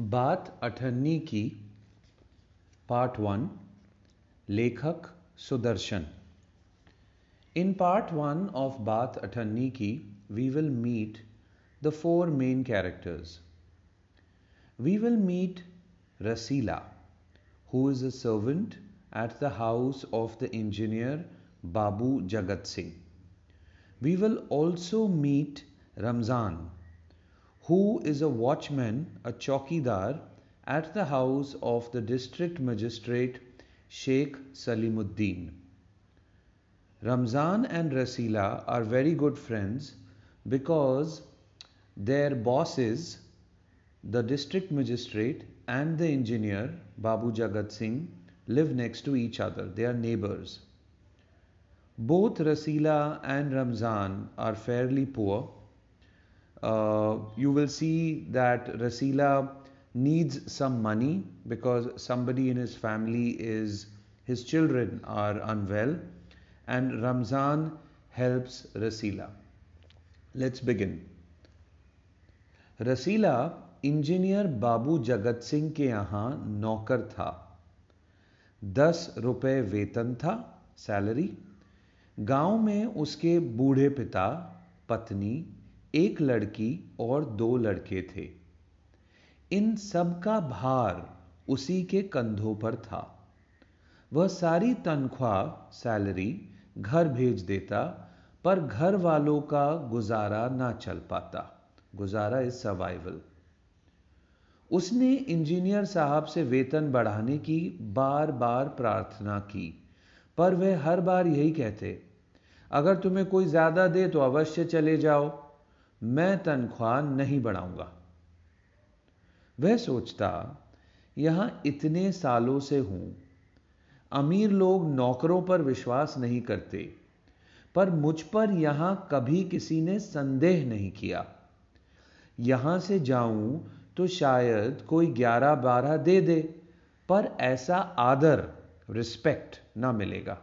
बात अठन्नी की, part one, लेखक Sudarshan. In part one of Baat Athanni Ki we will meet the four main characters we will meet Rasila who is a servant at the house of the engineer babu Jagat Singh. We will also meet Ramzan who is a watchman, a chowkidar, at the house of the district magistrate Sheikh Salimuddin. Ramzan and Rasila are very good friends because their bosses, the district magistrate and the engineer Babu Jagat Singh, live next to each other. They are neighbors. Both Rasila and Ramzan are fairly poor uh, you will see that Rasila needs some money because somebody in his family is his children are unwell and Ramzan helps Rasila. Let's begin. Rasila engineer babu Jagat Singh के यहाँ नौकर था दस रुपए वेतन था salary गाँव में उसके बूढ़े पिता पत्नी एक लड़की और दो लड़के थे। इन सब का भार उसी के कंधों पर था। वह सारी तनख्वाह, सैलरी घर भेज देता, पर घर वालों का गुजारा ना चल पाता। गुजारा इज़ सर्वाइवल उसने इंजीनियर साहब से वेतन बढ़ाने की बार बार प्रार्थना की, पर वह हर बार यही कहते, अगर तुम्हें कोई ज़्यादा दे तो अवश्य चले जाओ। मैं तनख्वाह नहीं बढ़ाऊँगा। वह सोचता, यहाँ इतने सालों से हूँ। अमीर लोग नौकरों पर विश्वास नहीं करते, पर मुझ पर यहाँ कभी किसी ने संदेह नहीं किया। यहाँ से जाऊँ तो शायद कोई ग्यारह बारह दे दे, पर ऐसा आदर, रिस्पेक्ट ना मिलेगा।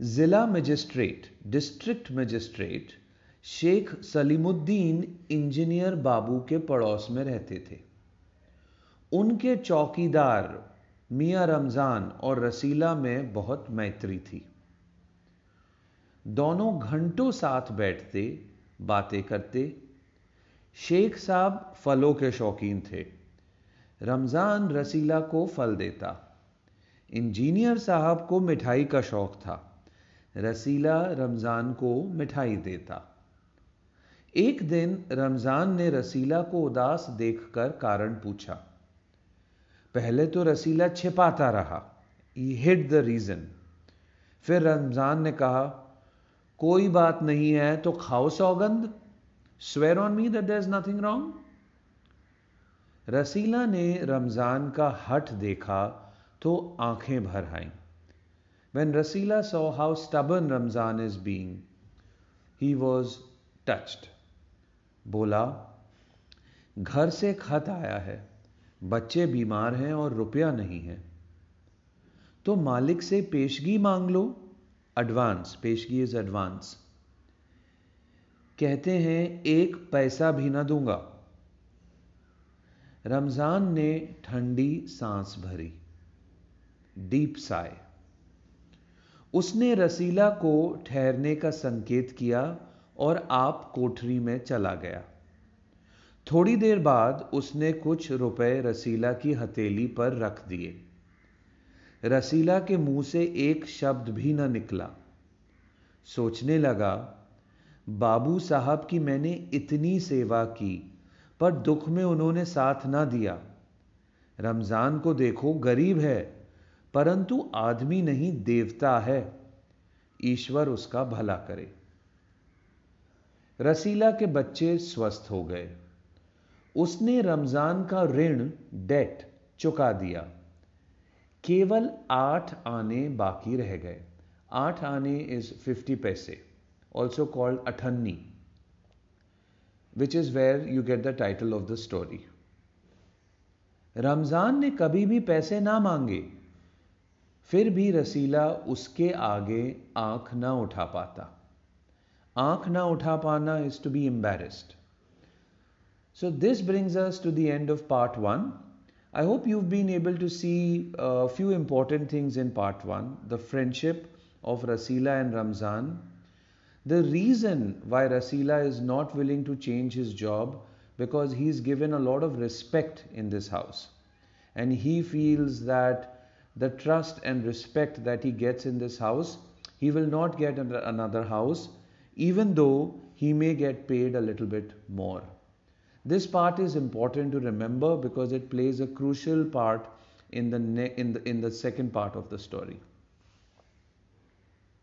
जिला magistrate, district magistrate Sheikh Salimuddin engineer babu के पड़ोस में रहते थे। उनके चौकीदार मियाँ रमज़ान और रसीला में बहुत मैत्री थी। दोनों घंटों साथ बैठते, बातें करते। शेख साहब फलों के शौकीन थे। रमज़ान रसीला को फल देता। इंजीनियर साहब को मिठाई का शौक था। रसीला रमज़ान को मिठाई देता। एक दिन रमज़ान ने रसीला को उदास देखकर कारण पूछा। पहले तो रसीला छिपाता रहा। ई हिट द रीजन फिर रमज़ान ने कहा, कोई बात नहीं है तो खाओ सौगंध। Swear on me that there is nothing wrong Rasila ने रमज़ान का हट देखा तो आँखें भर आई। When Rasila saw how stubborn Ramzan is being he was touched बोला, घर से खत आया है, बच्चे बीमार हैं और रुपया नहीं है। तो मालिक से पेशगी मांग लो एडवांस पेशगी इज़ एडवांस कहते हैं, एक पैसा भी ना दूँगा। रमज़ान ने ठंडी सांस भरी, डीप साय। उसने रसीला को ठहरने का संकेत किया और आप कोठरी में चला गया। थोड़ी देर बाद उसने कुछ रुपए रसीला की हथेली पर रख दिए। रसीला के मुँह से एक शब्द भी न निकला। सोचने लगा, बाबू साहब की मैंने इतनी सेवा की, पर दुख में उन्होंने साथ ना दिया। रमज़ान को देखो, गरीब है, परंतु आदमी नहीं, देवता है। ईश्वर उसका भला करे। रसीला के बच्चे स्वस्थ हो गए। उसने रमज़ान का ऋण डेट चुका दिया। केवल आठ आने बाकी रह गए। आठ आने इज़ फिफ्टी पैसे also called Athanni which is where you get the title of the story Ramzan ने कभी भी पैसे ना मांगे, फिर भी रसीला उसके आगे आँख ना उठा पाता। आंख ना उठा पाना is to be embarrassed So this brings us to the end of part one. I hope you've been able to see a few important things in part one. The friendship of Rasila and Ramzan. The reason why Rasila is not willing to change his job because he's given a lot of respect in this house. And he feels that the trust and respect that he gets in this house, he will not get another house, even though he may get paid a little bit more. This part is important to remember because it plays a crucial part in the, in the, in the second part of the story.